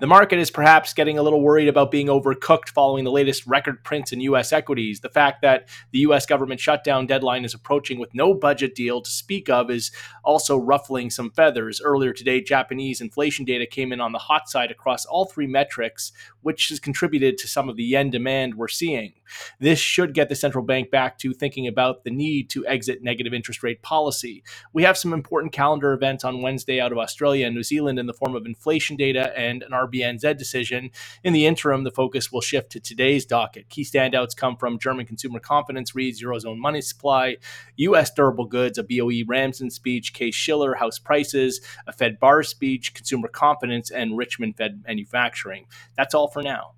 The market is perhaps getting a little worried about being overcooked following the latest record prints in U.S. equities. The fact that the U.S. government shutdown deadline is approaching with no budget deal to speak of is also ruffling some feathers. Earlier today, Japanese inflation data came in on the hot side across all three metrics, which has contributed to some of the yen demand we're seeing. This should get the central bank back to thinking about the need to exit negative interest rate policy. We have some important calendar events on Wednesday out of Australia and New Zealand in the form of inflation data and an RBNZ decision. In the interim, the focus will shift to today's docket. Key standouts come from German consumer confidence reads, Eurozone money supply, U.S. durable goods, a BOE Ramsden speech, Case-Shiller, house prices, a Fed Barr speech, consumer confidence, and Richmond Fed manufacturing. That's all for now.